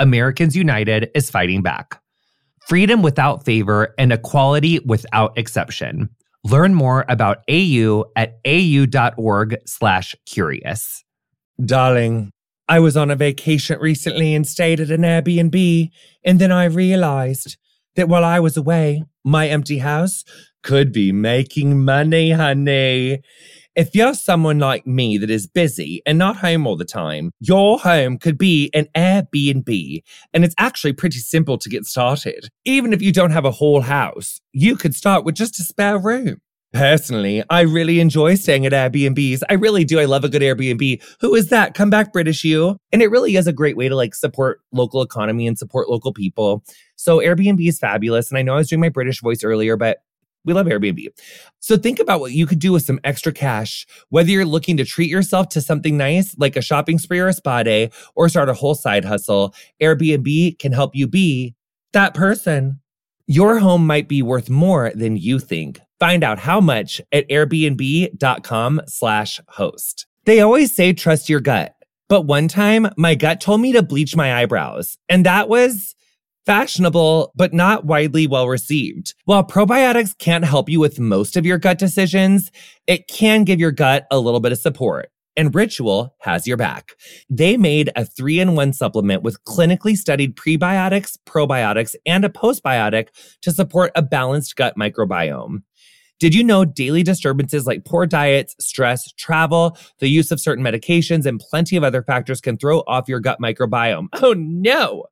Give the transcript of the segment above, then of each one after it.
Americans United is fighting back. Freedom without favor and equality without exception. Learn more about AU at au.org/curious. Darling, I was on a vacation recently and stayed at an Airbnb, and then I realized that while I was away, my empty house could be making money, honey. If you're someone like me that is busy and not home all the time, your home could be an Airbnb. And it's actually pretty simple to get started. Even if you don't have a whole house, you could start with just a spare room. Personally, I really enjoy staying at Airbnbs. I really do. I love a good Airbnb. Who is that? Come back, British you. And it really is a great way to like support local economy and support local people. So Airbnb is fabulous. And I know I was doing my British voice earlier, but we love Airbnb. So think about what you could do with some extra cash, whether you're looking to treat yourself to something nice like a shopping spree or a spa day or start a whole side hustle. Airbnb can help you be that person. Your home might be worth more than you think. Find out how much at airbnb.com slash host. They always say trust your gut. But one time my gut told me to bleach my eyebrows and that was fashionable, but not widely well received. While probiotics can't help you with most of your gut decisions, it can give your gut a little bit of support. And Ritual has your back. They made a three in one supplement with clinically studied prebiotics, probiotics, and a postbiotic to support a balanced gut microbiome. Did you know daily disturbances like poor diets, stress, travel, the use of certain medications, and plenty of other factors can throw off your gut microbiome? Oh no!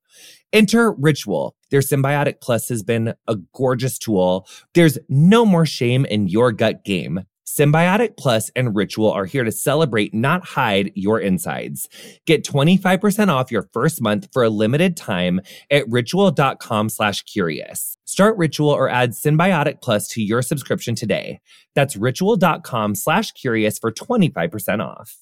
Enter Ritual. Their Synbiotic Plus has been a gorgeous tool. There's no more shame in your gut game. Synbiotic Plus and Ritual are here to celebrate, not hide your insides. Get 25% off your first month for a limited time at ritual.com slash curious. Start Ritual or add Synbiotic Plus to your subscription today. That's ritual.com slash curious for 25% off.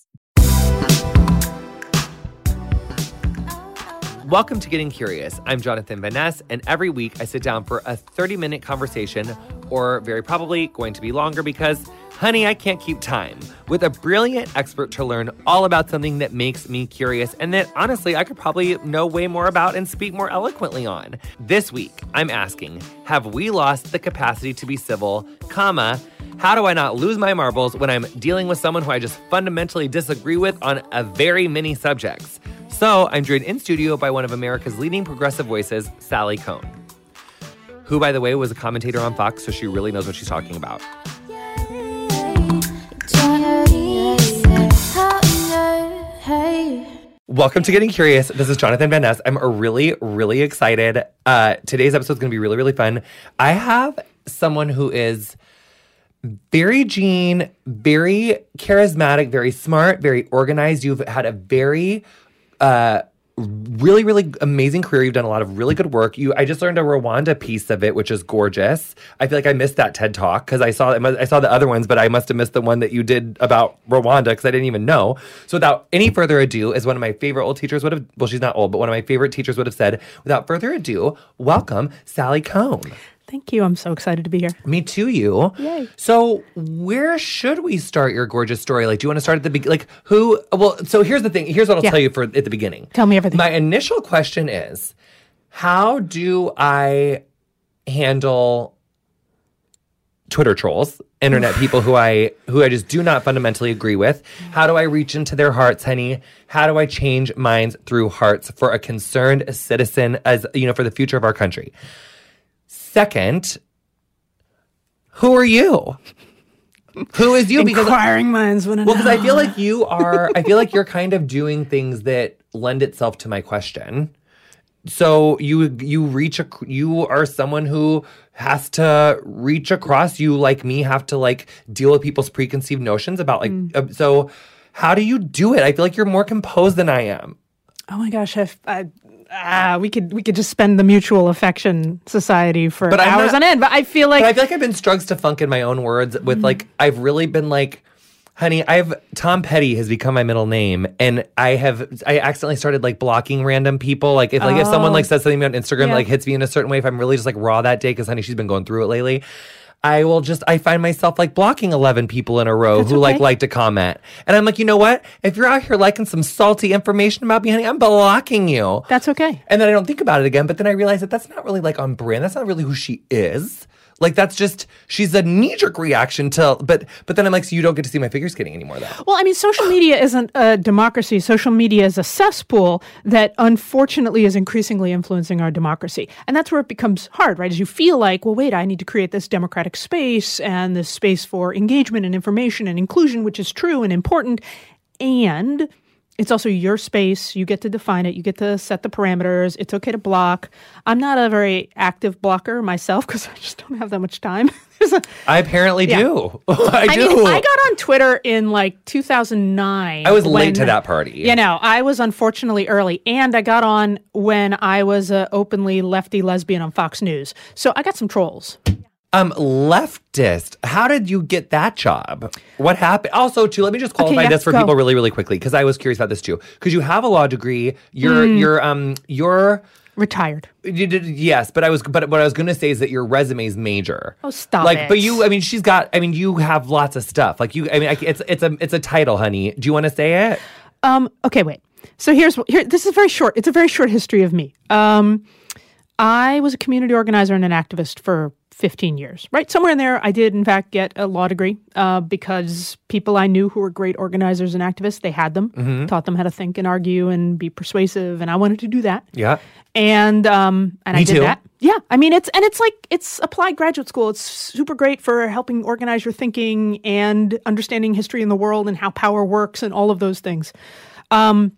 Welcome to Getting Curious. I'm Jonathan Van Ness, and every week I sit down for a 30 minute conversation, or very probably going to be longer because, honey, I can't keep time, with a brilliant expert to learn all about something that makes me curious and that honestly I could probably know way more about and speak more eloquently on. This week, I'm asking Have we lost the capacity to be civil, comma, how do I not lose my marbles when I'm dealing with someone who I just fundamentally disagree with on a very many subjects? So I'm joined in studio by one of America's leading progressive voices, Sally Kohn, who, by the way, was a commentator on Fox, so she really knows what she's talking about. Welcome to Getting Curious. This is Jonathan Van Ness. I'm really, really excited. Uh, today's episode is going to be really, really fun. I have someone who is very Jean, very charismatic, very smart, very organized. You've had a very uh, really really amazing career. You've done a lot of really good work. You i just learned a rwanda piece of it which is gorgeous. I feel like i missed that ted talk because i saw i saw the other ones but i must have missed the one that you did about rwanda because i didn't even know. So without any further ado as one of my favorite old teachers would have well she's not old but one of my favorite teachers would have said without further ado welcome sally kohn Thank you. I'm so excited to be here. me too, you. Yay. So, where should we start your gorgeous story? Like, do you want to start at the beginning? Like, who? Well, so here's the thing. Here's what I'll Yeah. tell you for at the beginning. Tell me everything. My initial question is, how do I handle Twitter trolls, internet people who I who I just do not fundamentally agree with? How do I reach into their hearts, honey? How do I change minds through hearts for a concerned citizen as you know for the future of our country? Second, who are you? Who is you? Because Inquiring minds want to Well, know. because I feel like you are, I feel like you're kind of doing things that lend itself to my question. So you you reach a you are someone who has to reach across. You like me have to like deal with people's preconceived notions about like. uh, so how do you do it? I feel like you're more composed than I am. oh my gosh, if I, ah, we could we could just spend the mutual affection society for But hours not- on end. But I feel like But I feel like I've been struggles to funk in my own words with like I've really been like honey I've Tom Petty has become my middle name and I have I accidentally started like blocking random people like if like if someone like says something on Instagram Yeah. like hits me in a certain way if I'm really just like raw that day because honey she's been going through it lately I will just I find myself like blocking 11 people in a row That's who like like to comment and I'm like you know what if you're out here liking some salty information about me honey I'm blocking you that's okay. and then I don't think about it again. But then I realize that that's not really like on brand. That's not really who she is. Like that's just she's a knee jerk reaction to. But but then I'm like, so you don't get to see my figure skating anymore, though. Well, I mean, social media isn't a democracy. Social media is a cesspool that unfortunately is increasingly influencing our democracy. And that's where it becomes hard, right? As you feel like, well, wait, I need to create this democratic space and this space for engagement and information and inclusion, which is true and important. And it's also your space. You get to define it. You get to set the parameters. It's okay to block. I'm not a very active blocker myself because I just don't have that much time. A, I apparently Yeah. do. I, I do. mean, I got on Twitter in like 2009. I was late to that party. You know, I was unfortunately early, and I got on when I was a openly lefty lesbian on Fox News. So I got some trolls. Um, leftist. How did you get that job? What happened? Also, too, let me just qualify yeah, this for go. people really, really quickly because I was curious about this too. Because you have a law degree. You're Hmm. you're um you're Retired. You did, yes, but I was, but what I was going to say is that your resume is major. Oh, stop Like, it. but you, I mean, she's got, I mean, you have lots of stuff. Like you, I mean, I, it's it's a it's a title, honey. Do you want to say it? Um, okay, wait. So here's here. This is very short. It's a very short history of me. Um, I was a community organizer and an activist for 15 years. Right somewhere in there, I did in fact get a law degree uh, because people I knew who were great organizers and activists, they had them, Mm-hmm. taught them how to think and argue and be persuasive, and I wanted to do that. Yeah. and um and I did too. that. Yeah, I mean it's and it's like it's applied graduate school. It's super great for helping organize your thinking and understanding history in the world and how power works and all of those things. Um,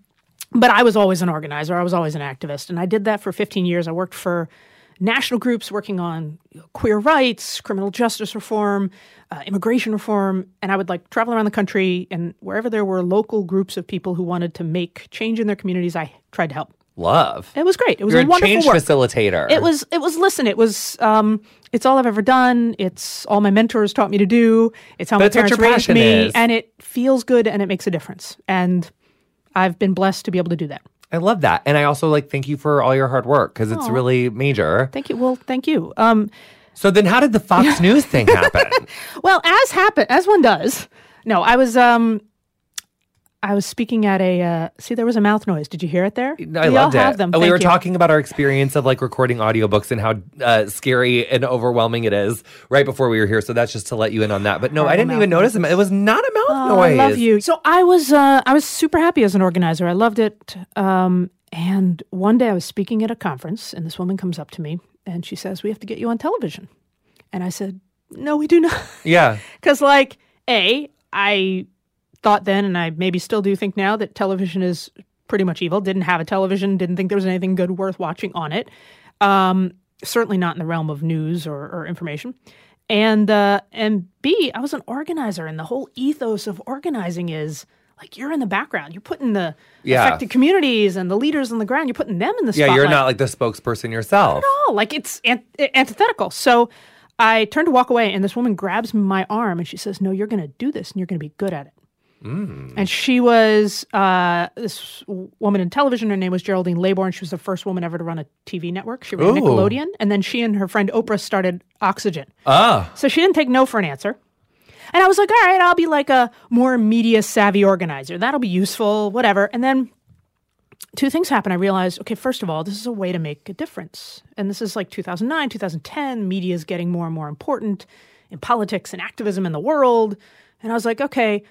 but I was always an organizer. I was always an activist, and I did that for 15 years. I worked for national groups working on queer rights, criminal justice reform, uh, immigration reform, and I would like travel around the country and wherever there were local groups of people who wanted to make change in their communities, I tried to help. Love. It was great. It was You're a wonderful change work. facilitator. It was. It was. Listen. It was. Um, it's all I've ever done. It's all my mentors taught me to do. It's how But my parents raised me, is. and it feels good and it makes a difference. And I've been blessed to be able to do that. I love that, and I also like thank you for all your hard work because it's really major. Thank you. Well, thank you. Um, So then, how did the Fox News thing happen? well, as happen as one does. No, I was. Um, I was speaking at a. Uh, see, there was a mouth noise. Did you hear it there? I we loved all it. have them. we were you. talking about our experience of like recording audiobooks and how uh, scary and overwhelming it is right before we were here. So that's just to let you in on that. But no, I didn't even notice them. It was not a mouth Oh, noise. I love you. So I was uh, I was super happy as an organizer. I loved it. Um, and one day I was speaking at a conference, and this woman comes up to me and she says, "We have to get you on television." And I said, "No, we do not," Yeah. because like a I thought then, and I maybe still do think now that television is pretty much evil. Didn't have a television. Didn't think there was anything good worth watching on it. Um, certainly not in the realm of news or, or information. And uh, and B, I was an organizer, and the whole ethos of organizing is like you're in the background. You're putting the Yeah. affected communities and the leaders on the ground. You're putting them in the Yeah, spotlight. you're not like the spokesperson yourself. Oh, like it's an- antithetical. So I turn to walk away, and this woman grabs my arm and she says, "No, you're going to do this, and you're going to be good at it." And she was uh, this woman in television. Her name was Geraldine Laybourne. She was the first woman ever to run a TV network. She ran Ooh. Nickelodeon, and then she and her friend Oprah started Oxygen. Ah. So she didn't take no for an answer. And I was like, all right, I'll be like a more media savvy organizer. That'll be useful, whatever. And then two things happened. I realized, okay, first of all, this is a way to make a difference. And this is like 2009, 2010. Media is getting more and more important in politics and activism in the world. And I was like, okay,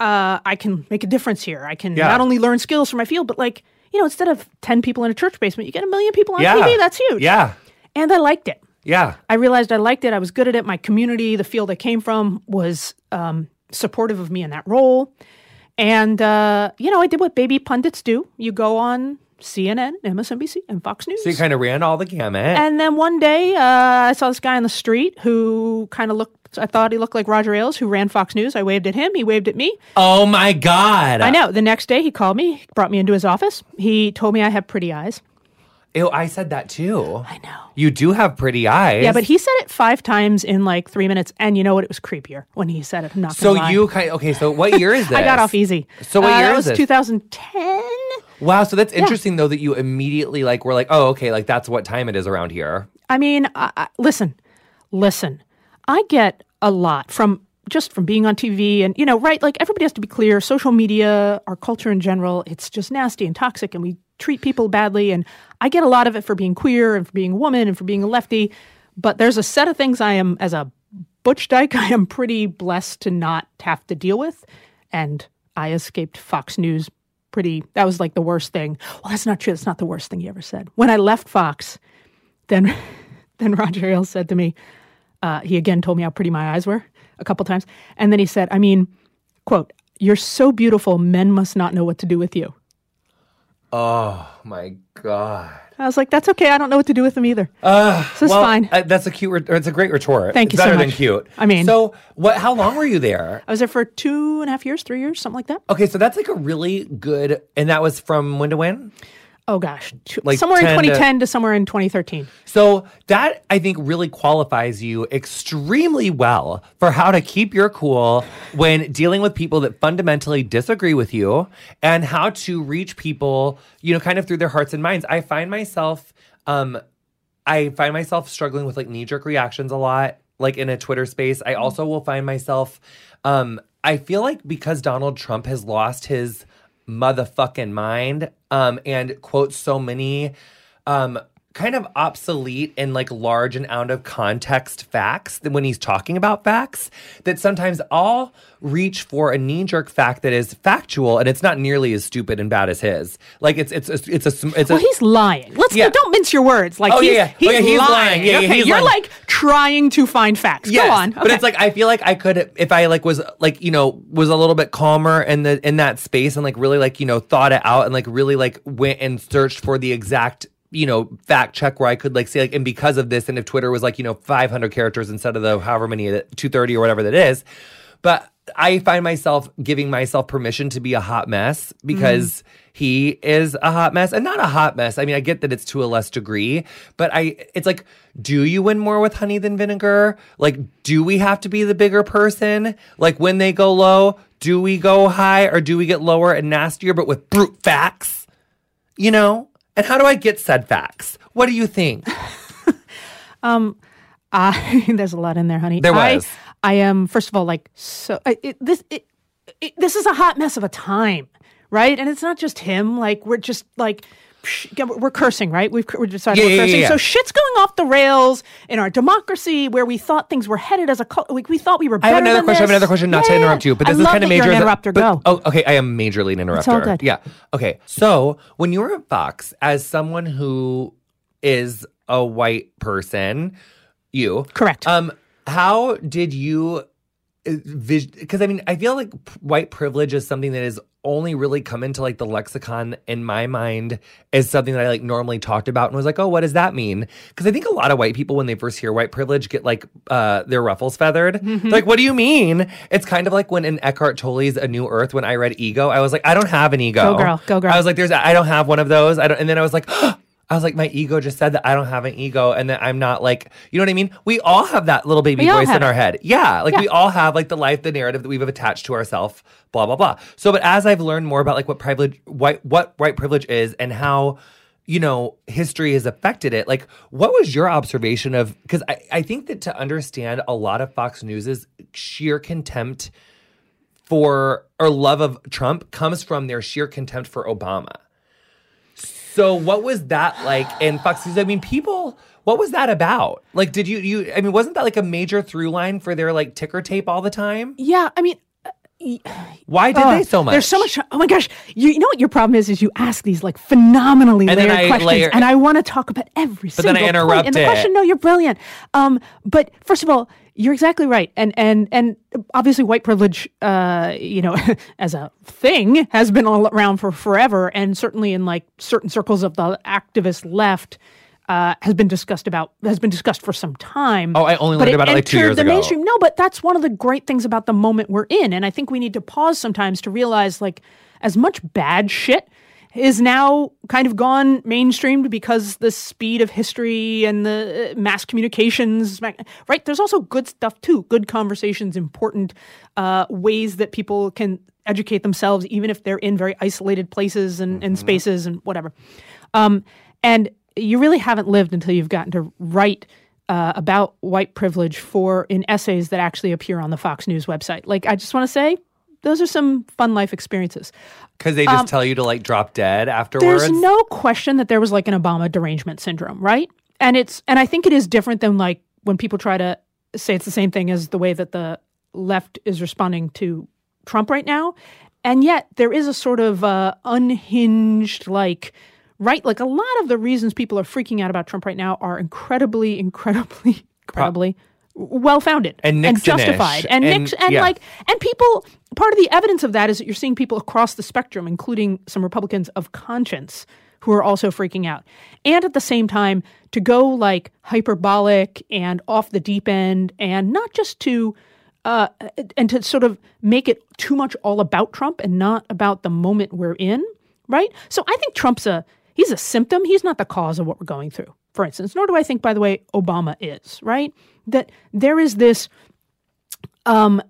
uh, I can make a difference here. I can Yeah. not only learn skills for my field, but like, you know, instead of 10 people in a church basement, you get a million people on Yeah. TV. That's huge. Yeah. And I liked it. Yeah. I realized I liked it. I was good at it. My community, the field I came from, was um, supportive of me in that role. And, uh, you know, I did what baby pundits do. You go on CNN, MSNBC, and Fox News. So you kind of ran all the gamut. and then one day, uh, I saw this guy on the street who kind of looked, I thought he looked like Roger Ailes, who ran Fox News. I waved at him. He waved at me. oh my God. I know. The next day, he called me, brought me into his office. He told me I have pretty eyes. Ew, I said that too. I know. You do have pretty eyes. Yeah, but he said it five times in like three minutes, and you know what? It was creepier when he said it. I'm not So lie. you kind okay. So what year is this? I got off easy. So what Uh, year that is was this? 2010. Wow. So that's interesting though that you immediately like were like, oh, okay, like that's what time it is around here. I mean, I, I, listen, listen. I get a lot from just from being on TV and you know, right? Like everybody has to be clear. Social media, our culture in general, it's just nasty and toxic, and we treat people badly. And I get a lot of it for being queer and for being a woman and for being a lefty. But there's a set of things I am as a butch dyke. I am pretty blessed to not have to deal with, and I escaped Fox News. Pretty. That was like the worst thing. Well, that's not true. That's not the worst thing you ever said. When I left Fox, then then Roger Ailes said to me, uh, he again told me how pretty my eyes were a couple times. And then he said, I mean, quote, you're so beautiful, men must not know what to do with you. Oh my god. I was like, that's okay. I don't know what to do with them either. so it's well, fine. uh, that's a cute. Re- or it's a great retort. Thank it's you so better than cute. I mean- so what? How long were you there? I was there for two and a half years, three years, something like that. Okay, so that's like a really good, and that was from when to when. Oh gosh, two, Like somewhere in 10 to- 2010 to, somewhere in 2013. So that I think really qualifies you extremely well for how to keep your cool when dealing with people that fundamentally disagree with you and how to reach people, you know, kind of through their hearts and minds. I find myself um I find myself struggling with like knee jerk reactions a lot, like in a Twitter space. I also will find myself, um, I feel like because Donald Trump has lost his motherfucking mind, um, and quotes so many, um, kind of obsolete and like large and out of context facts that when he's talking about facts that sometimes I'll reach for a knee jerk fact that is factual and it's not nearly as stupid and bad as his. Like it's it's it's, it's a it's a Well, he's lying. Let's Yeah. don't mince your words. Like Oh, he's, yeah, yeah. he's, Oh, yeah, he's lying. lying. Yeah, yeah, okay, he's you're lying. like trying to find facts. Go on. But it's like I feel like I could if I like was like you know was a little bit calmer in the in that space and like really like you know thought it out and like really like went and searched for the exact you know fact check where I could like say like and because of this and if Twitter was like you know 500 characters instead of the however many uh, 230 or whatever that is but I find myself giving myself permission to be a hot mess because mm-hmm. he is a hot mess and not a hot mess. I mean, I get that it's to a less degree, but I it's like do you win more with honey than vinegar? Like do we have to be the bigger person? Like when they go low, do we go high or do we get lower and nastier but with brute facts? You know? And how do I get said facts? What do you think? Um, I, there's a lot in there, honey. There I- was. I, am first of all like so. I- It, this it, it, this is a hot mess of a time, right? And it's not just him. Like we're just like. We're cursing, right? We've we decided Yeah, we're yeah, yeah, cursing. yeah. So shit's going off the rails in our democracy, where we thought things were headed as a cult. Like we thought we were. Better I have another question. I have another question. Not to interrupt you, but I this is love kind of major. You're an interrupter. but- Go. Oh, okay. I am majorly an interrupter. all good. Yeah. Okay. So when you were at Fox, as someone who is a white person, you Correct. Um, how did you? Because I mean, I feel like white privilege is something that has only really come into like the lexicon in my mind as something that I like normally talked about and was like, oh, what does that mean? Because I think a lot of white people when they first hear white privilege get like uh their ruffles feathered. Mm-hmm. Like, what do you mean? It's kind of like when in Eckhart Tolle's A New Earth, when I read ego, I was like, I don't have an ego. Go girl, go girl. I was like, there's I don't have one of those. I don't and then I was like, I was like, my ego just said that I don't have an ego and that I'm not like, you know what I mean? We all have that little baby voice in our head. Yeah. Like Yeah. we all have like the life, the narrative that we've attached to ourselves, blah, blah, blah. So, but as I've learned more about like what privilege, white, what white privilege is and how, you know, history has affected it, like what was your observation of, because I, I think that to understand a lot of Fox News's sheer contempt for or love of Trump comes from their sheer contempt for Obama. So what was that like in Fox News? I mean, people, what was that about? Like, did you you? I mean, wasn't that like a major through line for their like ticker tape all the time? yeah, I mean, Why did Ugh, they so much? There's so much. Oh my gosh! You, you know what your problem is? Is you ask these like phenomenally And layered questions, layer- and I want to talk about every single But then I interrupt in the it. question. No, you're brilliant. Um, but first of all, you're exactly right, and and and obviously, white privilege, uh, you know, as a thing, has been all around for forever, and certainly in like certain circles of the activist left. Uh, has been discussed about has been discussed for some time. Oh, I only learned about it, like, two years the ago. mainstream. No, but that's one of the great things about the moment we're in. And I think we need to pause sometimes to realize like as much bad shit is now kind of gone mainstreamed because the speed of history and the uh, mass communications, right? There's also good stuff too, good conversations, important uh, ways that people can educate themselves, even if they're in very isolated places and, and mm-hmm. spaces and whatever. Um, and you really haven't lived until you've gotten to write uh, about white privilege for in essays that actually appear on the Fox News website. Like, I just want to say, those are some fun life experiences. Because they just um, tell you to like drop dead afterwards. There's no question that there was like an Obama derangement syndrome, right? And it's and I think it is different than like when people try to say it's the same thing as the way that the left is responding to Trump right now. And yet there is a sort of uh, unhinged like right like a lot of the reasons people are freaking out about Trump right now are incredibly incredibly incredibly well founded and, and justified and, and Nix, and yeah. like and people part of the evidence of that is that you're seeing people across the spectrum including some republicans of conscience who are also freaking out and at the same time to go like hyperbolic and off the deep end and not just to uh, and to sort of make it too much all about Trump and not about the moment we're in, right? So I think Trump's a he's a symptom. He's not the cause of what we're going through. For instance, nor do I think, by the way, Obama is right that there is this um,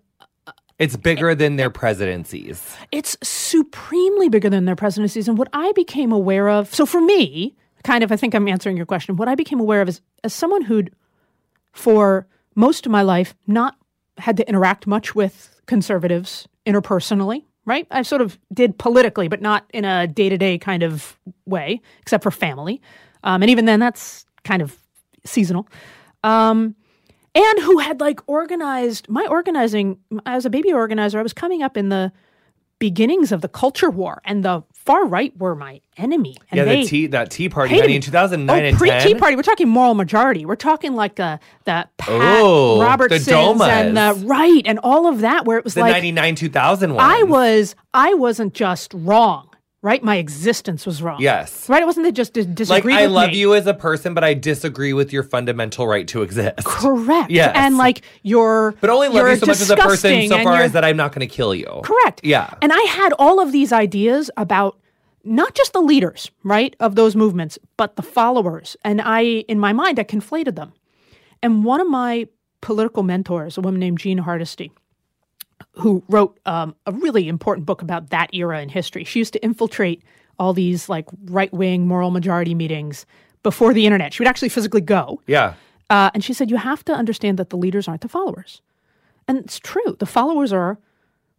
it's bigger than their presidencies. It's supremely bigger than their presidencies. And what I became aware of, so for me, kind of, I think I'm answering your question. What I became aware of is as someone who'd, for most of my life, not had to interact much with conservatives interpersonally, right? I sort of did politically, but not in a day to day kind of way, except for family. Um, and even then, that's kind of seasonal. Um, and who had like organized my organizing as a baby organizer. I was coming up in the beginnings of the culture war, and the far right were my enemy. And yeah, the tea that Tea Party honey, in two thousand nine oh, and pre Tea Party. We're talking moral majority. We're talking like uh, the Pat oh, Robertsons and the right and all of that, where it was the like ninety nine two thousand one. I was I wasn't just wrong right? My existence was wrong. Yes. Right? It wasn't that just disagree like, I love me. you as a person, but I disagree with your fundamental right to exist. Correct. Yes. And like you're But only love you so much as a person so far as that I'm not going to kill you. Correct. Yeah. And I had all of these ideas about not just the leaders, right, of those movements, but the followers. And I in my mind I conflated them. And one of my political mentors, a woman named Jean Hardisty, who wrote um, a really important book about that era in history. She used to infiltrate all these like right wing moral majority meetings before the internet. She would actually physically go. Yeah. Uh, and she said, you have to understand that the leaders aren't the followers. And it's true. The followers are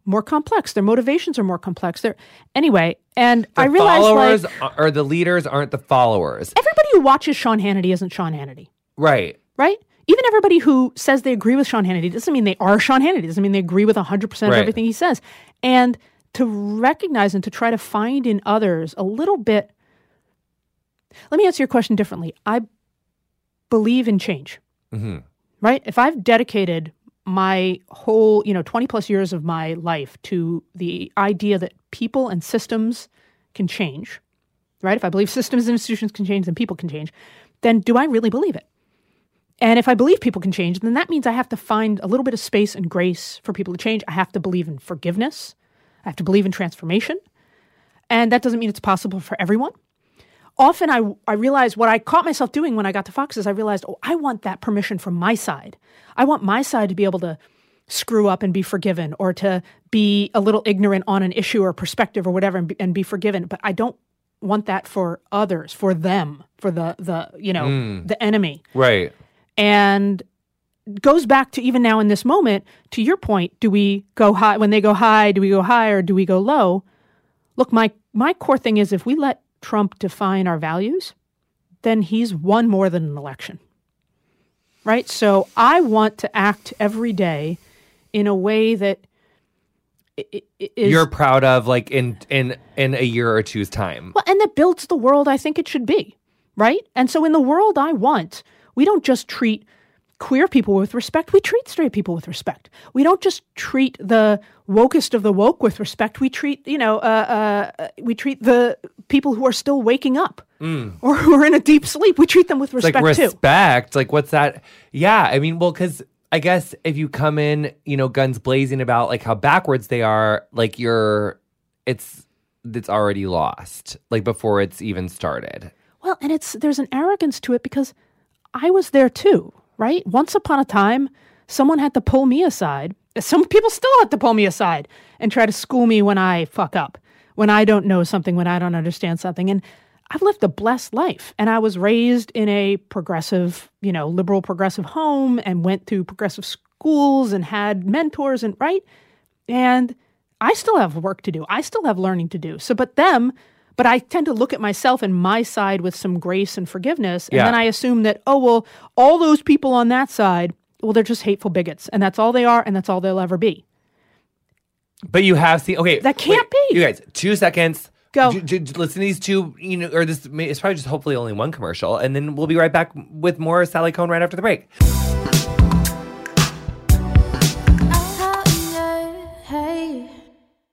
more complex. Their motivations are more complex. They're anyway, and the I realized followers like, or the leaders aren't the followers. Everybody who watches Sean Hannity isn't Sean Hannity. Right. Right? Even everybody who says they agree with Sean Hannity doesn't mean they are Sean Hannity. Doesn't mean they agree with 100% of everything he says. And to recognize and to try to find in others a little bit. Let me answer your question differently. I believe in change, mm-hmm. right? If I've dedicated my whole, you know, 20 plus years of my life to the idea that people and systems can change, right? If I believe systems and institutions can change, then people can change, then do I really believe it? And if I believe people can change, then that means I have to find a little bit of space and grace for people to change. I have to believe in forgiveness. I have to believe in transformation. And that doesn't mean it's possible for everyone. Often I, I realized what I caught myself doing when I got to Fox is I realized, oh, I want that permission from my side. I want my side to be able to screw up and be forgiven or to be a little ignorant on an issue or perspective or whatever and be, and be forgiven. But I don't want that for others, for them, for the, the you know, mm. the enemy. Right. And goes back to even now in this moment, to your point, do we go high when they go high, do we go high or do we go low? Look, my my core thing is if we let Trump define our values, then he's won more than an election. Right? So I want to act every day in a way that is, you're proud of like in in in a year or two's time. Well, and that builds the world I think it should be, right? And so in the world I want, we don't just treat queer people with respect, we treat straight people with respect. We don't just treat the wokest of the woke with respect. We treat, you know, uh, uh, we treat the people who are still waking up mm. or who are in a deep sleep. We treat them with respect like respect, too. Like what's that? Yeah, I mean, well, because I guess if you come in, you know, guns blazing about like how backwards they are, like you're, it's that's already lost, like before it's even started. Well, and it's there's an arrogance to it because I was there too, right? Once upon a time, someone had to pull me aside. Some people still have to pull me aside and try to school me when I fuck up, when I don't know something, when I don't understand something. And I've lived a blessed life and I was raised in a progressive, you know, liberal progressive home and went through progressive schools and had mentors and right? And I still have work to do. I still have learning to do. So but them but I tend to look at myself and my side with some grace and forgiveness. And Yeah. then I assume that, oh, well, all those people on that side, well, they're just hateful bigots. And that's all they are. And that's all they'll ever be. But you have seen okay. That can't wait, be. You guys, two seconds. Go. J- j- listen to these two, you know, or this. It's probably just hopefully only one commercial, and then we'll be right back with more Sally Kohn right after the break.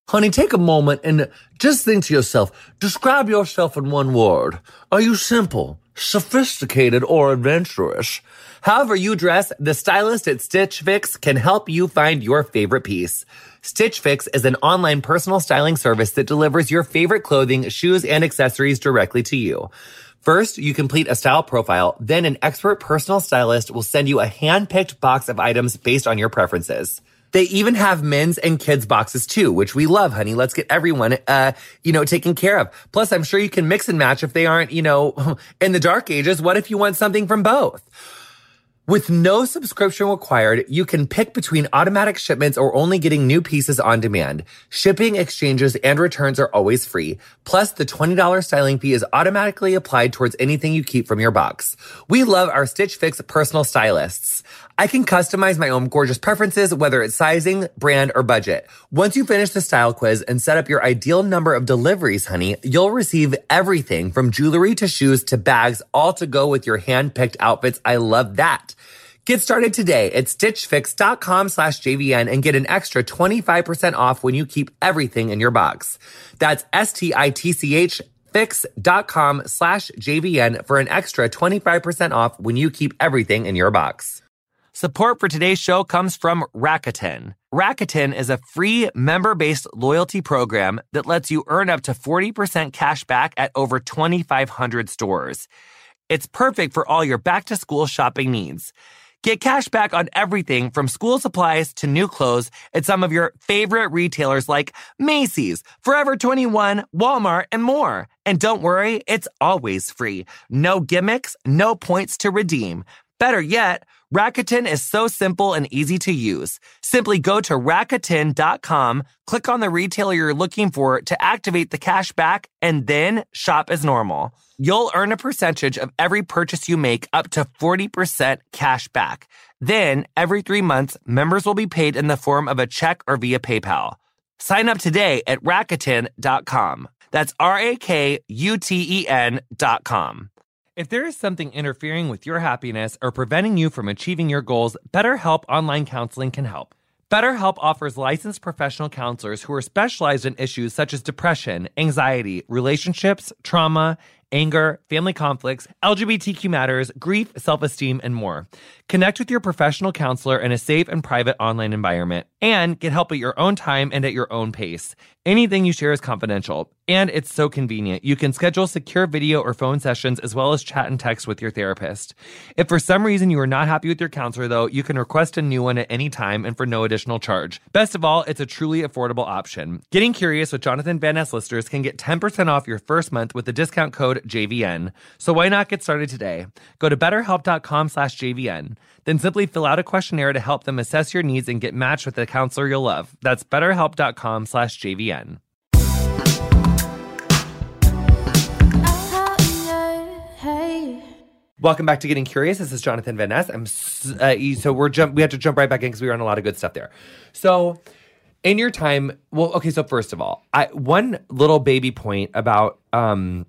Honey, take a moment and just think to yourself, describe yourself in one word. Are you simple, sophisticated, or adventurous? However you dress, the stylist at Stitch Fix can help you find your favorite piece. Stitch Fix is an online personal styling service that delivers your favorite clothing, shoes, and accessories directly to you. First, you complete a style profile, then an expert personal stylist will send you a hand-picked box of items based on your preferences. They even have men's and kids boxes too, which we love, honey. Let's get everyone, uh, you know, taken care of. Plus, I'm sure you can mix and match if they aren't, you know, in the dark ages. What if you want something from both? With no subscription required, you can pick between automatic shipments or only getting new pieces on demand. Shipping, exchanges, and returns are always free. Plus, the $20 styling fee is automatically applied towards anything you keep from your box. We love our Stitch Fix personal stylists. I can customize my own gorgeous preferences, whether it's sizing, brand, or budget. Once you finish the style quiz and set up your ideal number of deliveries, honey, you'll receive everything from jewelry to shoes to bags, all to go with your hand-picked outfits. I love that. Get started today at stitchfix.com slash JVN and get an extra 25% off when you keep everything in your box. That's S-T-I-T-C-H fix.com slash JVN for an extra 25% off when you keep everything in your box. Support for today's show comes from Rakuten. Rakuten is a free member-based loyalty program that lets you earn up to 40% cash back at over 2,500 stores. It's perfect for all your back-to-school shopping needs. Get cash back on everything from school supplies to new clothes at some of your favorite retailers like Macy's, Forever 21, Walmart, and more. And don't worry, it's always free. No gimmicks, no points to redeem. Better yet, Rakuten is so simple and easy to use. Simply go to Rakuten.com, click on the retailer you're looking for to activate the cash back, and then shop as normal. You'll earn a percentage of every purchase you make up to 40% cash back. Then, every three months, members will be paid in the form of a check or via PayPal. Sign up today at Rakuten.com. That's R A K U T E N.com. If there is something interfering with your happiness or preventing you from achieving your goals, BetterHelp Online Counseling can help. BetterHelp offers licensed professional counselors who are specialized in issues such as depression, anxiety, relationships, trauma, anger, family conflicts, LGBTQ matters, grief, self esteem, and more. Connect with your professional counselor in a safe and private online environment and get help at your own time and at your own pace. Anything you share is confidential, and it's so convenient. You can schedule secure video or phone sessions as well as chat and text with your therapist. If for some reason you are not happy with your counselor, though, you can request a new one at any time and for no additional charge. Best of all, it's a truly affordable option. Getting Curious with Jonathan Van Ness listeners can get 10% off your first month with the discount code JVN. So why not get started today? Go to betterhelp.com slash JVN. Then simply fill out a questionnaire to help them assess your needs and get matched with a counselor you'll love. That's betterhelp.com slash JVN. Welcome back to Getting Curious. This is Jonathan Van Ness. I'm s- uh, so we're jump. We have to jump right back in because we were on a lot of good stuff there. So, in your time, well, okay. So first of all, I one little baby point about um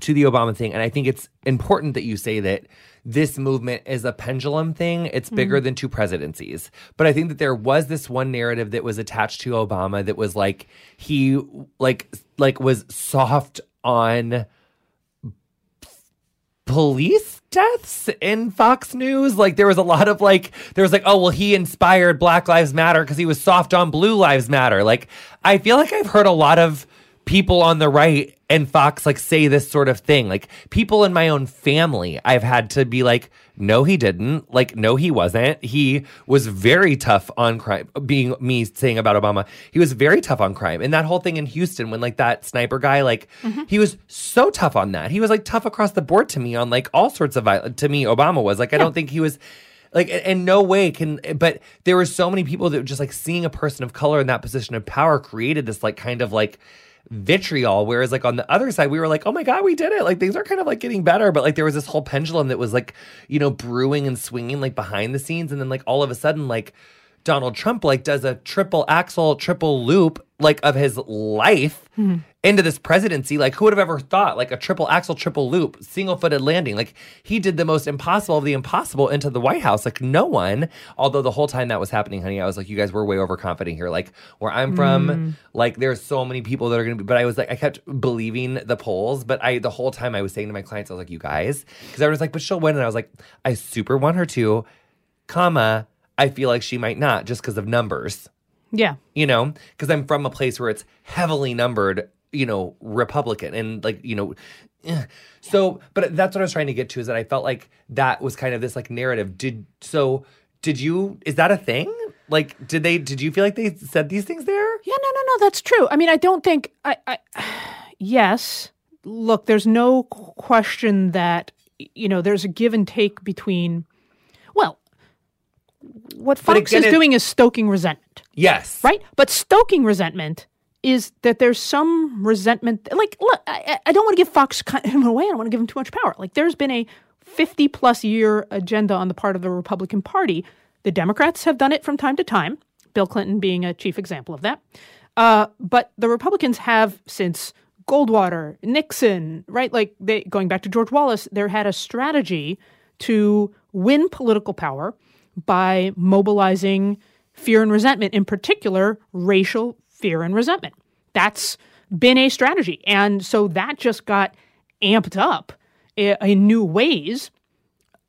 to the Obama thing, and I think it's important that you say that this movement is a pendulum thing. It's bigger mm-hmm. than two presidencies. But I think that there was this one narrative that was attached to Obama that was like he like like was soft on police deaths in Fox News. Like there was a lot of like there was like oh well he inspired Black Lives Matter because he was soft on Blue Lives Matter. Like I feel like I've heard a lot of people on the right and Fox like say this sort of thing. Like people in my own family, I've had to be like, no, he didn't. Like, no, he wasn't. He was very tough on crime. Being me saying about Obama, he was very tough on crime. And that whole thing in Houston when like that sniper guy, like mm-hmm. he was so tough on that. He was like tough across the board to me on like all sorts of violence. To me, Obama was like, I don't think he was like in no way can but there were so many people that just like seeing a person of color in that position of power created this like kind of like vitriol whereas like on the other side we were like oh my god we did it. Like things are kind of like getting better but like there was this whole pendulum that was like you know brewing and swinging like behind the scenes and then like all of a sudden like Donald Trump like does a triple axel triple loop like of his life hmm. into this presidency. Like who would have ever thought like a triple axel triple loop single footed landing? Like he did the most impossible of the impossible into the White House. Like no one although the whole time that was happening honey I was like you guys were way overconfident here. Like where I'm from hmm. like there's so many people that are going to be but I was like I kept believing the polls but I the whole time I was saying to my clients I was like you guys because I was like but she'll win and I was like I super want her to comma I feel like she might not just because of numbers Yeah. you know, because I'm from a place where it's heavily numbered, you know, Republican and like, you know, eh. so, but that's what I was trying to get to is that I felt like that was kind of this like narrative. Did so, did you, is that a thing? Like, did they, did you feel like they said these things there? Yeah, no, no, no, that's true. I mean, I don't think I, I yes. Look, there's no question that you know there's a give and take between. What Fox again, is it- doing is stoking resentment, Yes. right? But stoking resentment is that there's some resentment. Like, look, I, I- I don't want to give Fox him away. I don't want to give him too much power. Like, there's been a 50 plus year agenda on the part of the Republican Party. The Democrats have done it from time to time. Bill Clinton being a chief example of that. Uh, but the Republicans have since Goldwater, Nixon, right? Like they going back to George Wallace, there had a strategy to win political power by mobilizing fear and resentment, in particular, racial fear and resentment. That's been a strategy. And so that just got amped up in new ways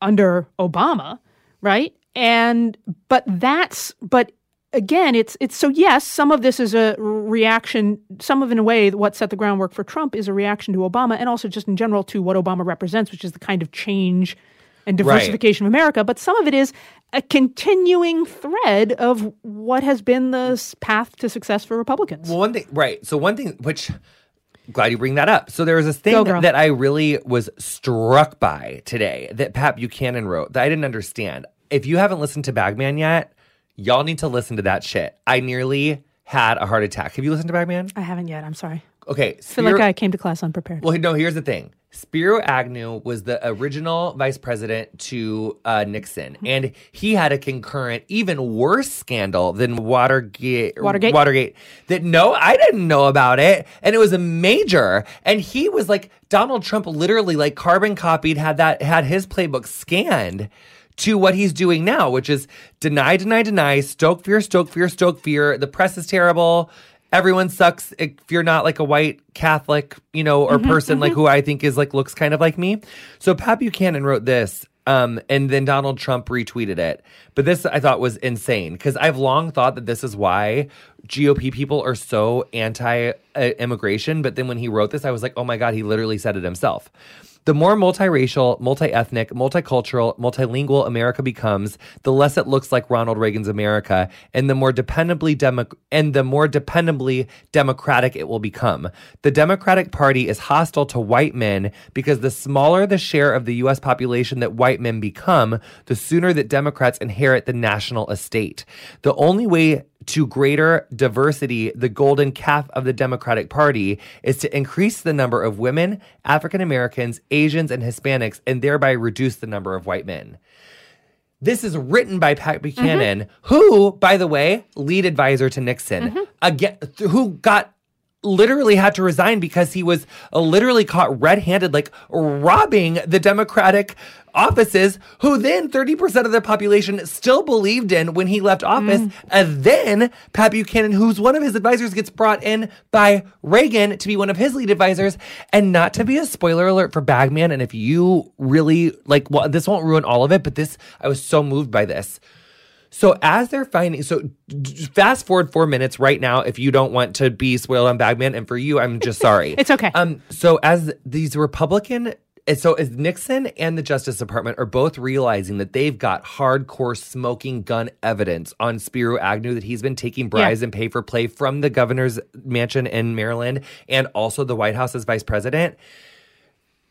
under Obama, right? And but that's but again, it's it's so yes, some of this is a reaction. Some of in a way what set the groundwork for Trump is a reaction to Obama, and also just in general to what Obama represents, which is the kind of change and diversification of America. But some of it is a continuing thread of what has been the path to success for Republicans. Well, one thing, right. So one thing, which glad you bring that up. So there was this thing Go, that I really was struck by today that Pat Buchanan wrote that I didn't understand. If you haven't listened to Bagman yet, y'all need to listen to that shit. I nearly had a heart attack. Have you listened to Bagman? I haven't yet. I'm sorry. Okay. I feel like I came to class unprepared. well, no, here's the thing. Spiro Agnew was the original vice president to uh, Nixon, Mm-hmm. and he had a concurrent, even worse scandal than Watergate. Watergate? Watergate. That no, I didn't know about it, and it was a major. And he was like Donald Trump, literally like carbon copied, had that had his playbook scanned to what he's doing now, which is deny, deny, deny, stoke fear, stoke fear, stoke fear. The press is terrible. Everyone sucks if you're not like a white Catholic, you know, or person like who I think is like looks kind of like me. So Pat Buchanan wrote this, um, and then Donald Trump retweeted it. But this I thought was insane because I've long thought that this is why GOP people are so anti uh, immigration. But then when he wrote this, I was like, oh my God, he literally said it himself. The more multiracial, multi-ethnic, multicultural, multilingual America becomes, the less it looks like Ronald Reagan's America, and the more dependably demo- and the more dependably democratic it will become. The Democratic Party is hostile to white men because the smaller the share of the US population that white men become, the sooner that Democrats inherit the national estate. The only way to greater diversity, the golden calf of the Democratic Party is to increase the number of women, African Americans, Asians, and Hispanics, and thereby reduce the number of white men. This is written by Pat Buchanan, mm-hmm. who, by the way, lead advisor to Nixon, mm-hmm. again, th- who got literally had to resign because he was uh, literally caught red-handed, like robbing the Democratic offices, who then 30% of the population still believed in when he left office. And then Pat Buchanan, who's one of his advisors, gets brought in by Reagan to be one of his lead advisors. And not to be a spoiler alert for Bagman, and if you really like, well, this won't ruin all of it, but this, I was so moved by this. So as they're finding, so fast forward four minutes right now. If you don't want to be spoiled on Bagman, and for you, I'm just sorry. It's okay. Um. So as these Republican, so as Nixon and the Justice Department are both realizing that they've got hardcore smoking gun evidence on Spiro Agnew that he's been taking bribes and pay for play from the governor's mansion in Maryland and also the White House as vice president.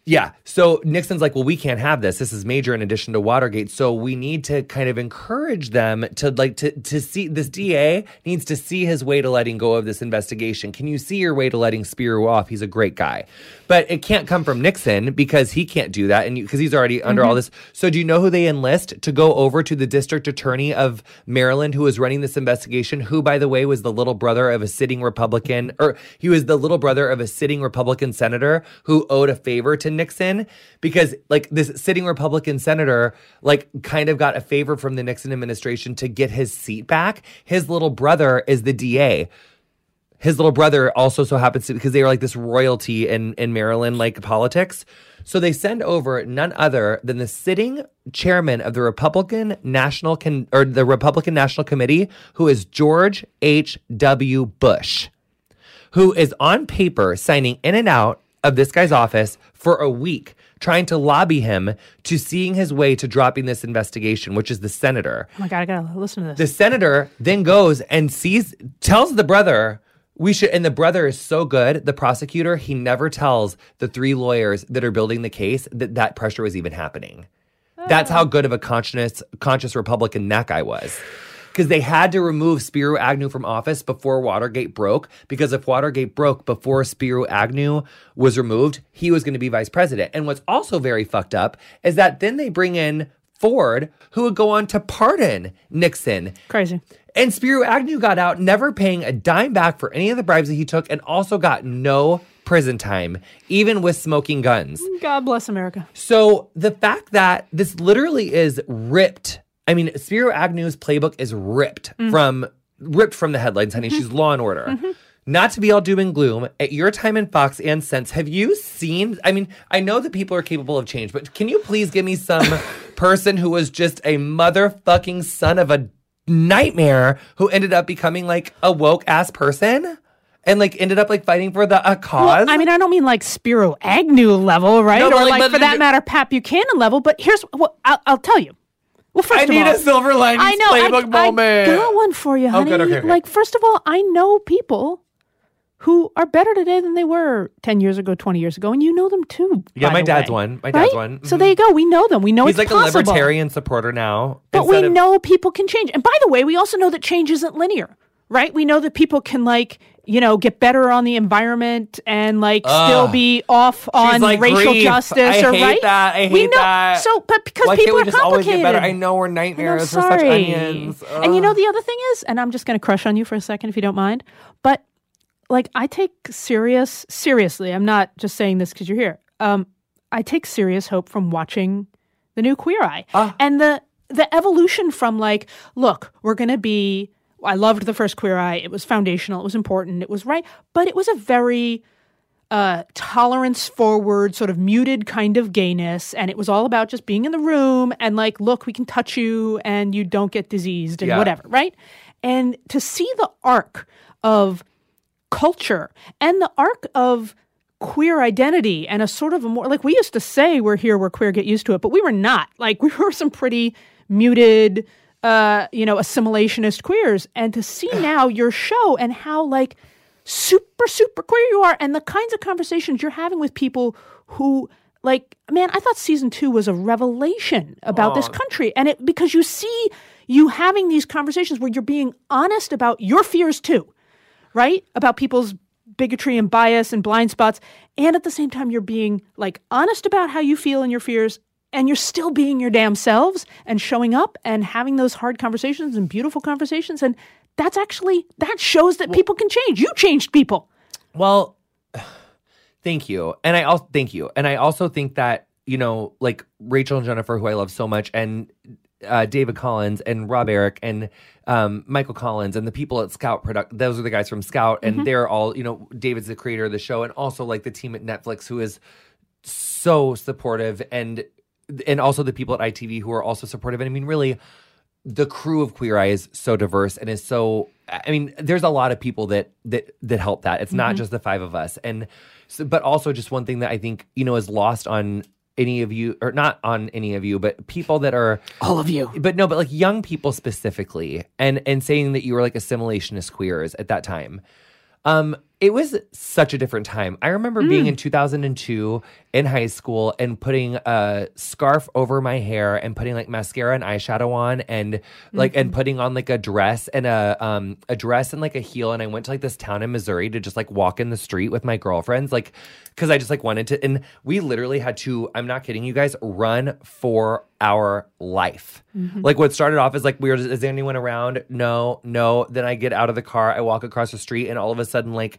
Yeah. So Nixon's like, well, we can't have this. This is major in addition to Watergate. So we need to kind of encourage them to like to to see this DA needs to see his way to letting go of this investigation. Can you see your way to letting Spiro off? He's a great guy. But it can't come from Nixon because he can't do that and because he's already under all mm-hmm. this. So do you know who they enlist to go over to the district attorney of Maryland who was running this investigation, who by the way was the little brother of a sitting Republican or he was the little brother of a sitting Republican senator who owed a favor to Nixon because like this sitting Republican senator like kind of got a favor from the Nixon administration to get his seat back. His little brother is the DA. His little brother also so happens to because they are like this royalty in in Maryland like politics. So they send over none other than the sitting chairman of the Republican National Con- or the Republican National Committee who is George H. W. Bush who is on paper signing in and out of this guy's office for a week, trying to lobby him to seeing his way to dropping this investigation, which is the senator. oh my god, I gotta listen to this. The senator then goes and sees, tells the brother, we should, and the brother is so good, the prosecutor, he never tells the three lawyers that are building the case that that pressure was even happening. That's how good of a conscious, conscious Republican that guy was. Because they had to remove Spiro Agnew from office before Watergate broke. Because if Watergate broke before Spiro Agnew was removed, he was going to be vice president. And what's also very fucked up is that then they bring in Ford, who would go on to pardon Nixon. Crazy. And Spiro Agnew got out, never paying a dime back for any of the bribes that he took, and also got no prison time, even with smoking guns. God bless America. So the fact that this literally is ripped, I mean, Spiro Agnew's playbook is ripped mm-hmm. from ripped from the headlines, honey. She's mm-hmm. law and order. Mm-hmm. Not to be all doom and gloom, at your time in Fox and Sense, have you seen? I mean, I know that people are capable of change, but can you please give me some person who was just a motherfucking son of a nightmare who ended up becoming like a woke ass person and like ended up like fighting for the uh, a cause? Well, I mean, I don't mean like Spiro Agnew level, right? No, or like, like, but for that the- matter, Pat Buchanan level. But here's what I'll, I'll tell you. Well, first I of need all, a silver linings I know. playbook I, moment. I got one for you, oh, honey. good, okay, okay. Like, first of all, I know people who are better today than they were 10 years ago, 20 years ago, and you know them too. Yeah, my dad's way. one. My dad's Right? one. So Mhm. there you go. We know them. We know He's it's like possible. a libertarian supporter now. But we of- know people can change. And by the way, we also know that change isn't linear, right? We know that people can like, you know, get better on the environment and like still be off on like, racial grief. justice I or hate right. that. I we hate know. that. So, but because Why people can't we are just always complicated. get better? I know we're nightmares. We're such sorry. onions. And you know the other thing is, and I'm just going to crush on you for a second if you don't mind, but like I take serious seriously. I'm not just saying this because you're here. Um, I take serious hope from watching the new Queer Eye Ah. and the the evolution from like, look, we're going to be. I loved the first Queer Eye. It was foundational. It was important. It was right, but it was a very uh, tolerance forward, sort of muted kind of gayness. And it was all about just being in the room and like, look, we can touch you and you don't get diseased and Yeah. whatever, right? And to see the arc of culture and the arc of queer identity and a sort of a more like we used to say we're here we're queer get used to it but we were not. Like we were some pretty muted uh you know assimilationist queers. And to see now your show and how like super super queer you are and the kinds of conversations you're having with people who like man i thought season 2 was a revelation about this country. And it because you see you having these conversations where you're being honest about your fears too right? About people's bigotry and bias and blind spots. And at the same time, you're being like honest about how you feel and your fears. And you're still being your damn selves and showing up and having those hard conversations and beautiful conversations. And that's actually, that shows that people can change. You changed people. Well, thank you. And I also thank you. And I also think that, you know, like Rachel and Jennifer, who I love so much, and uh, David Collins and Rob Eric and um, Michael Collins and the people at Scout Product. Those are the guys from Scout, and they're all, you know, David's the creator of the show, and also like the team at Netflix who is so supportive, and and also the people at ITV who are also supportive. And I mean, really, the crew of Queer Eye is so diverse and is so. I mean, there's a lot of people that that that help that. It's not just the five of us, and so, but also just one thing that I think you know is lost on any of you, or not on any of you, but people that are All of you. but no, but like young people specifically, and and saying that you were like assimilationist queers at that time. Um, it was such a different time. I remember being mm. in 2002 in high school and putting a scarf over my hair and putting like mascara and eyeshadow on and like and mm-hmm. putting on like a dress and a um a dress and like a heel and I went to like this town in Missouri to just like walk in the street with my girlfriends like cuz I just like wanted to and we literally had to I'm not kidding you guys run for our life. Mm-hmm. Like what started off as like we were is there anyone around? No, no. Then I get out of the car, I walk across the street and all of a sudden like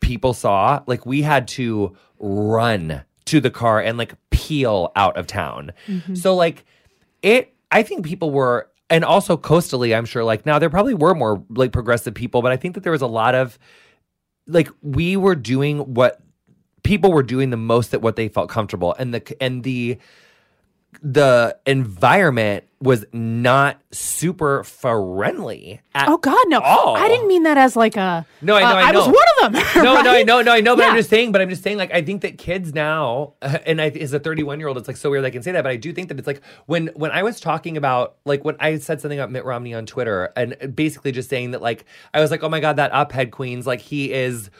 people saw like we had to run to the car and like peel out of town. Mm-hmm. So like it I think people were and also coastally I'm sure like now there probably were more like progressive people but I think that there was a lot of like we were doing what people were doing the most at what they felt comfortable and the and the the environment was not super friendly at Oh God, no! all. I didn't mean that as like a. No, I know, uh, I was one of them. no, no, I right? know, no, I know, but I'm Yeah. just saying, but I'm just saying, like, I think that kids now, and I, as a 31 year old, it's like so weird I can say that, but I do think that it's like when when I was talking about, like, when I said something about Mitt Romney on Twitter, and basically just saying that, like, I was like, oh my god, that op-ed queens, like, he is.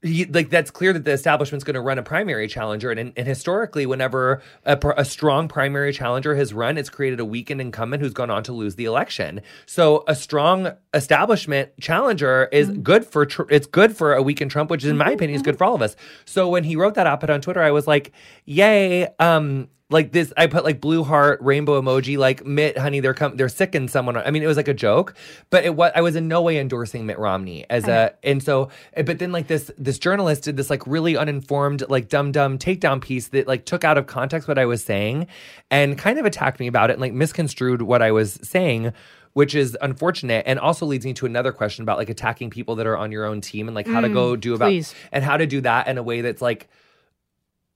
He, like that's clear that the establishment's going to run a primary challenger, and, and historically, whenever a, a strong primary challenger has run, it's created a weakened incumbent who's gone on to lose the election. So a strong establishment challenger is mm-hmm. good for tr- it's good for a weakened Trump, which in my mm-hmm. opinion is good mm-hmm. for all of us. So when he wrote that op-ed on Twitter, I was like, "Yay!" Um, like this, I put like blue heart, rainbow emoji, like Mitt, honey, they're com- they're sicking someone. I mean, it was like a joke, but it was I was in no way endorsing Mitt Romney as a, and so, eh, but then like this this journalist did this like really uninformed, like dumb dumb takedown piece that like took out of context what I was saying, and kind of attacked me about it, and like misconstrued what I was saying. Which is unfortunate and also leads me to another question about like attacking people that are on your own team and like how to go do about please. and how to do that in a way that's like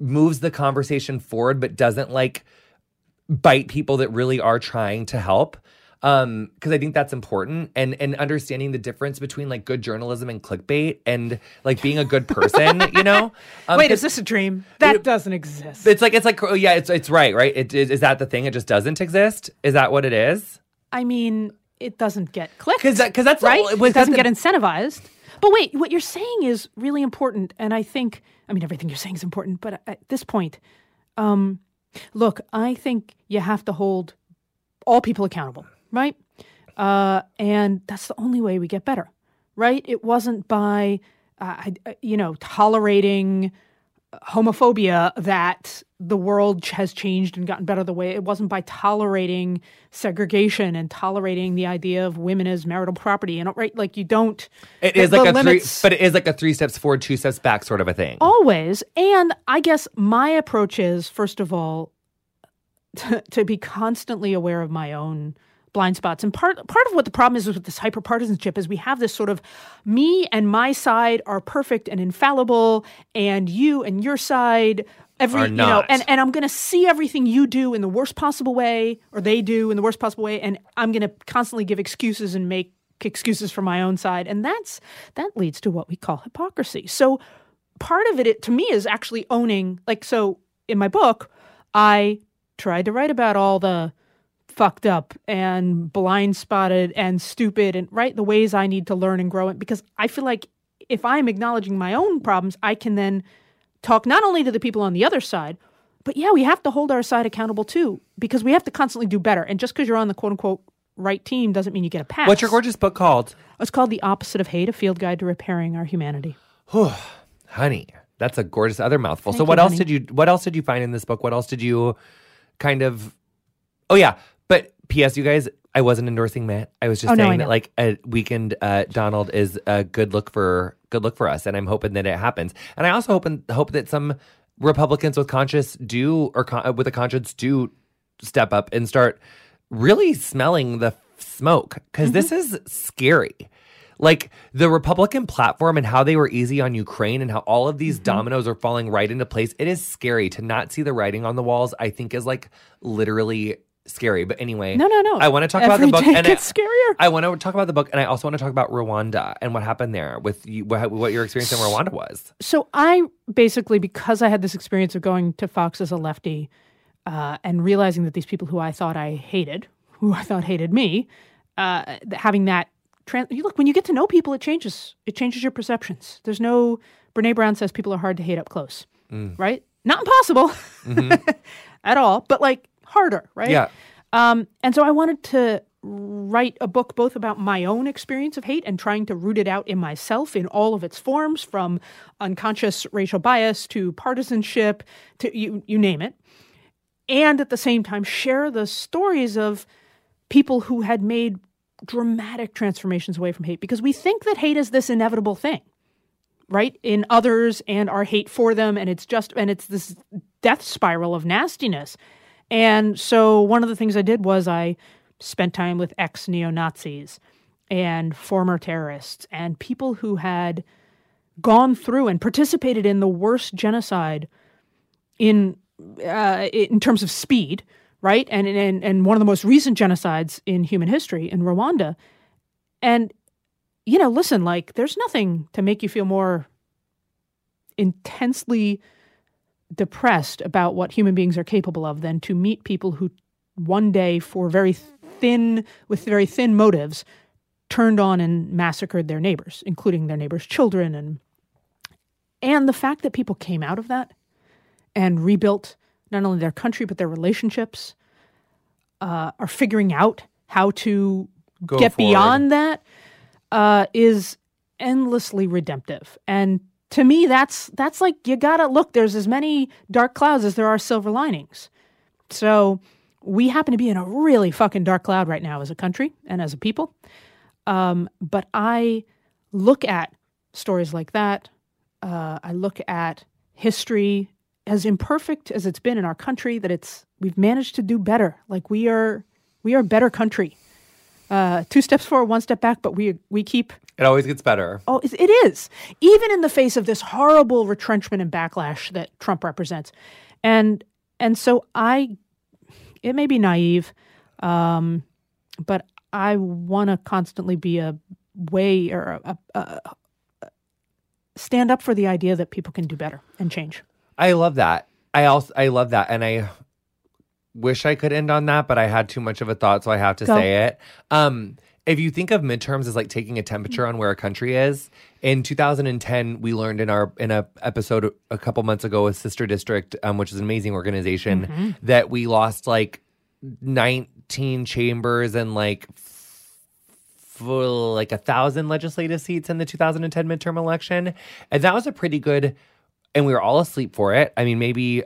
moves the conversation forward but doesn't like bite people that really are trying to help um because i think that's important and and understanding the difference between like good journalism and clickbait and like being a good person you know um, Wait, is this a dream? That It- doesn't exist. it's like it's like oh yeah it's it's right right it is, is that the thing it just doesn't exist is that what it is I mean, it doesn't get clicked. 'Cause that- 'cause that's right. it doesn't that get incentivized. But wait, what you're saying is really important, and I think, I mean, everything you're saying is important. But at this point, um, look, I think you have to hold all people accountable, right? Uh, and that's the only way we get better, right? It wasn't by, uh, I- you know, tolerating homophobia that the world has changed and gotten better the way it wasn't by tolerating segregation and tolerating the idea of women as marital property and right like you don't It is like a limits- three but it is like a three steps forward two steps back sort of a thing. Always. And i guess my approach is first of all to, to be constantly aware of my own blind spots. And part part of what the problem is with this hyperpartisanship is we have this sort of me and my side are perfect and infallible and you and your side every you know and and I'm going to see everything you do in the worst possible way or they do in the worst possible way and I'm going to constantly give excuses and make excuses for my own side. And that's that leads to what we call hypocrisy. So part of it, it to me is actually owning like so in my book i tried to write about all the fucked up and blind spotted and stupid and right the ways i need to learn and grow it because i feel like if i'm acknowledging my own problems i can then talk not only to the people on the other side but yeah we have to hold our side accountable too because we have to constantly do better. And just because you're on the quote unquote right team doesn't mean you get a pass. What's your gorgeous book called? It's called the opposite of hate a field guide to repairing our humanity. Honey that's a gorgeous other mouthful. So Thank what you, else honey. did you what else did you find in this book? What else did you kind of oh yeah ps you guys i wasn't endorsing matt i was just Oh, no, saying that like a weekend uh, donald is a good look for good look for us and i'm hoping that it happens and i also hope and hope that some republicans with conscience do or con- with a conscience do step up and start really smelling the smoke because this Mm-hmm. is scary. Like the Republican platform and how they were easy on Ukraine and how all of these Mm-hmm. dominoes are falling right into place. It is scary to not see the writing on the walls. I think is like literally scary. But anyway, No, no, no. I want to talk about the book, day and gets I, scarier. I want to talk about the book, and I also want to talk about Rwanda and what happened there with you, what, what your experience in Rwanda was. so I basically, because I had this experience of going to Fox as a lefty uh, and realizing that these people who I thought I hated, who I thought hated me, uh, having that trans- you look when you get to know people, it changes. It changes your perceptions. There's no Brene Brown says people are hard to hate up close, right? Not impossible at all, but like harder, right? Yeah. Um, and so I wanted to write a book both about my own experience of hate and trying to root it out in myself in all of its forms, from unconscious racial bias to partisanship to you, you name it. And at the same time, share the stories of people who had made dramatic transformations away from hate because we think that hate is this inevitable thing right in others and our hate for them and it's just and it's this death spiral of nastiness and so one of the things i did was i spent time with ex neo-nazis and former terrorists and people who had gone through and participated in the worst genocide in uh, in terms of speed, right? And, and and one of the most recent genocides in human history in Rwanda. And you know, listen, like there's nothing to make you feel more intensely depressed about what human beings are capable of than to meet people who one day for very thin with very thin motives turned on and massacred their neighbors, including their neighbors' children and and the fact that people came out of that and rebuilt not only their country but their relationships, uh, are figuring out how to Go get forward. beyond that uh, is endlessly redemptive. And to me, that's that's like you gotta look. There's as many dark clouds as there are silver linings. So we happen to be in a really fucking dark cloud right now as a country and as a people. Um, but I look at stories like that. Uh, I look at history as imperfect as it's been in our country. That it's we've managed to do better. Like we are we are a better country. Uh, two steps forward, one step back, but we we keep It always gets better. Oh, it it is. Even in the face of this horrible retrenchment and backlash that Trump represents. And and so I it may be naive, um, but I want to constantly be a way or a, a, a, stand up for the idea that people can do better and change. I love that. I also I love that, and I wish I could end on that, but I had too much of a thought, so I have to Go. say it. Um, if you think of midterms as like taking a temperature on where a country is, in 2010 we learned in our in a episode a couple months ago with Sister District, um, which is an amazing organization, that we lost like 19 chambers and like for like a thousand legislative seats in the 2010 midterm election. And that was a pretty good, and we were all asleep for it. I mean, maybe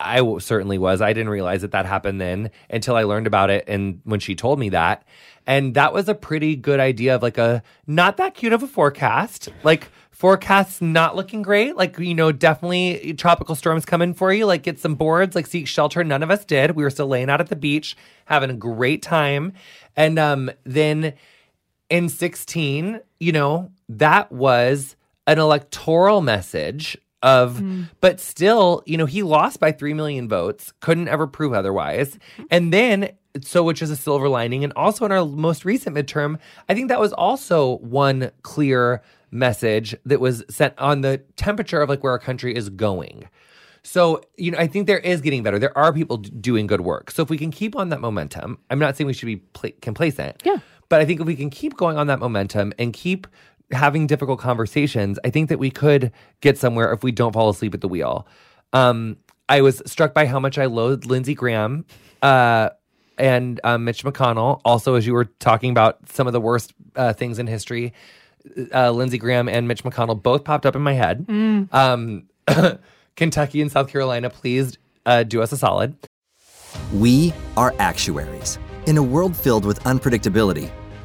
I certainly was. I didn't realize that that happened then until I learned about it. And when she told me that, and that was a pretty good idea of like a not that cute of a forecast. Like, forecasts not looking great. Like, you know, definitely tropical storms coming for you. Like, get some boards, like seek shelter. None of us did. We were still laying out at the beach, having a great time. And um, then in 16, you know, that was an electoral message of, hmm. but still, you know, he lost by 3 million votes, couldn't ever prove otherwise. Mm-hmm. And then, so which is a silver lining. And also in our most recent midterm, I think that was also one clear message that was sent on the temperature of like where our country is going. So, you know, I think there is getting better. There are people d- doing good work. So, if we can keep on that momentum, I'm not saying we should be pla- complacent. Yeah. But I think if we can keep going on that momentum and keep having difficult conversations, I think that we could get somewhere if we don't fall asleep at the wheel. Um, I was struck by how much I loathed Lindsey Graham uh, and um, Mitch McConnell. Also, as you were talking about some of the worst uh, things in history, uh, Lindsey Graham and Mitch McConnell both popped up in my head. Um, Kentucky and South Carolina, please uh, do us a solid. We are actuaries. In a world filled with unpredictability,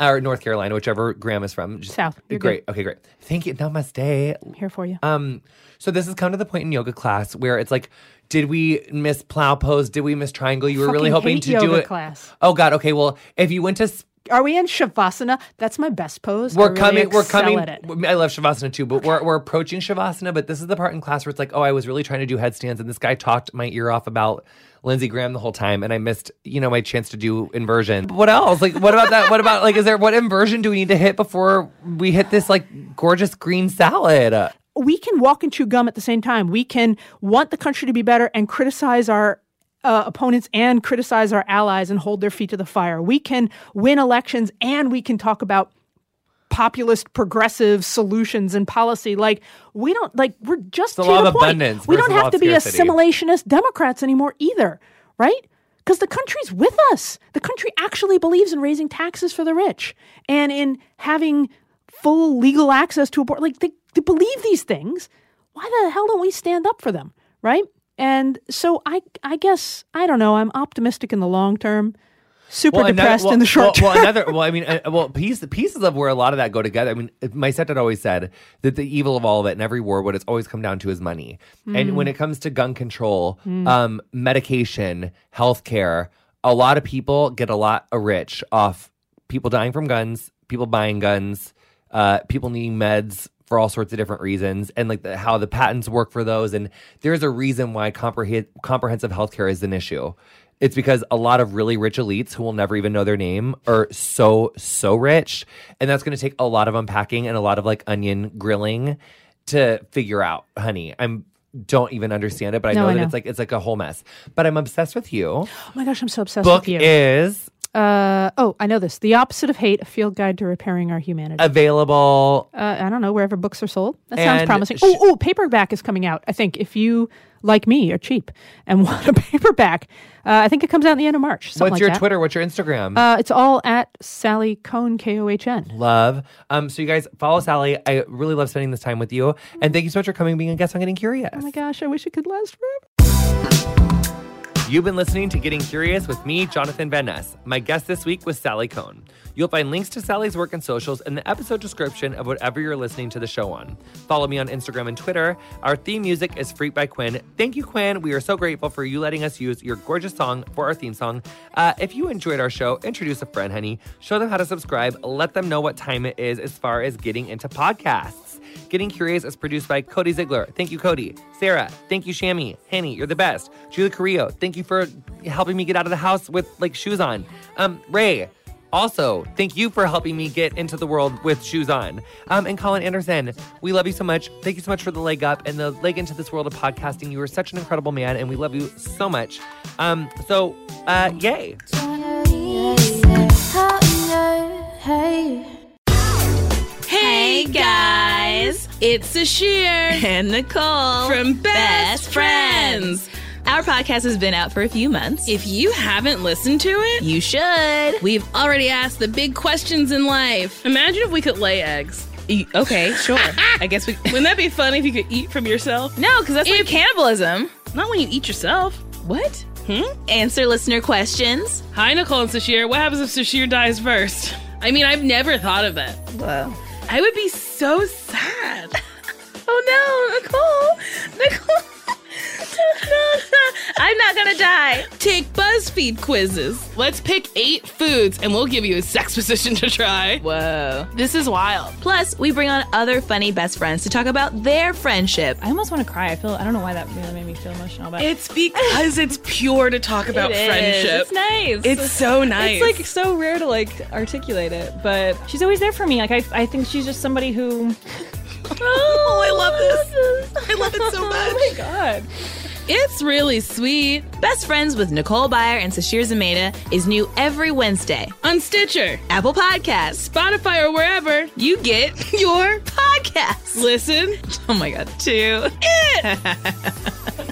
Or North Carolina, whichever Graham is from. Just- South. You're great. Okay, great. Thank you. Namaste. I'm here for you. Um, so this has come to the point in yoga class where it's like, did we miss plow pose? Did we miss triangle? You were really hoping to do it. class. Oh God. Okay. Well, if you went to, Are we in Shavasana? That's my best pose. We're really coming. We're coming. At it. I love shavasana too, but we're we're approaching shavasana. But this is the part in class where it's like, oh, I was really trying to do headstands, and this guy talked my ear off about. Lindsey Graham the whole time, and I missed, you know, my chance to do inversion. What else? Like, what about that? What about like, is there what inversion do we need to hit before we hit this like gorgeous green salad? we can walk and chew gum at the same time. We can want the country to be better and criticize our uh, opponents and criticize our allies and hold their feet to the fire. We can win elections and we can talk about populist progressive solutions and policy like we don't like we're just the to the of point. abundance we don't have to be scarcity. assimilationist democrats anymore either right because the country's with us the country actually believes in raising taxes for the rich and in having full legal access to abortion. like they, they believe these things why the hell don't we stand up for them right and so i i guess i don't know i'm optimistic in the long term super another- depressed well- in the short well, term Well, another. Well, I mean, uh, well, piece, pieces of where a lot of that go together. I mean, my stepdad always said that the evil of all of it in every war, what it's always come down to is money. And when it comes to gun control, um, medication, healthcare, a lot of people get a lot of rich off people dying from guns, people buying guns, uh, people needing meds for all sorts of different reasons, and like the, how the patents work for those. And there's a reason why comprehend, comprehensive healthcare is an issue. It's because a lot of really rich elites who will never even know their name are so, so rich. And that's going to take a lot of unpacking and a lot of like onion grilling to figure out, honey. I'm don't even understand it, but I No, know I that know. it's like it's like a whole mess. But I'm obsessed with you. oh my gosh i'm so obsessed Book with you is uh, oh i know this the opposite of hate a field guide to repairing our humanity available. uh, I don't know wherever books are sold. That sounds And promising. sh- Oh, oh, paperback is coming out. I think if you like me are cheap and want a paperback, uh, I think it comes out in the end of March. What's like your that. Twitter? What's your Instagram? Uh, it's all at Sally Kohn K O H N. love. Um, so you guys follow Sally. I really love spending this time with you, and thank you so much for coming, being a guest on Getting Curious. Oh my gosh, I wish it could last forever. You've been listening to Getting Curious with me, Jonathan Van Ness. My guest this week was Sally Kohn. You'll find links to Sally's work and socials in the episode description of whatever you're listening to the show on. Follow me on Instagram and Twitter. Our theme music is Freak by Quiñ. Thank you, Quiñ. We are so grateful for you letting us use your gorgeous song for our theme song. Uh, if you enjoyed our show, introduce a friend, honey. Show them how to subscribe. Let them know what time it is as far as getting into podcasts. Getting Curious is produced by Cody Ziegler. Thank you, Cody. Sarah, thank you, Shammy. Henny, you're the best. Julie Carrillo, thank you for helping me get out of the house with like shoes on. Um, Ray, also, thank you for helping me get into the world with shoes on. Um, and Colin Anderson, we love you so much. Thank you so much for the leg up and the leg into this world of podcasting. You are such an incredible man, and we love you so much. Um, so, uh, yay. Hey guys, it's Ashir and Nicole from Best Friends. Our podcast has been out for a few months. If you haven't listened to it, You should. we've already asked the big questions in life. Imagine if we could lay eggs. E- Okay, sure. I guess we. Wouldn't that be fun if you could eat from yourself? No, because that's like cannibalism. Not when you eat yourself. What? Hmm? Answer listener questions. Hi, Nicole and Sasheer. What happens if Sasheer dies first? I mean, I've never thought of that. Whoa. I would be so sad. Oh no, Nicole. Nicole. no. I'm not gonna die. Take BuzzFeed quizzes. Let's pick eight foods and we'll give you a sex position to try. Whoa. This is wild. Plus, we bring on other funny best friends to talk about their friendship. I almost want to cry. I feel I don't know why that really made me feel emotional, but It's because it's pure to talk about It is. friendship. It's nice. It's so nice. It's like so rare to like articulate it, but she's always there for me. Like I, I think she's just somebody who. oh, I love this. I love it so much. Oh my god. It's really sweet. Best Friends with Nicole Byer and Sasheer Zamata is new every Wednesday. On Stitcher, Apple Podcasts, Spotify, or wherever you get your podcasts. listen Oh my god, two. it.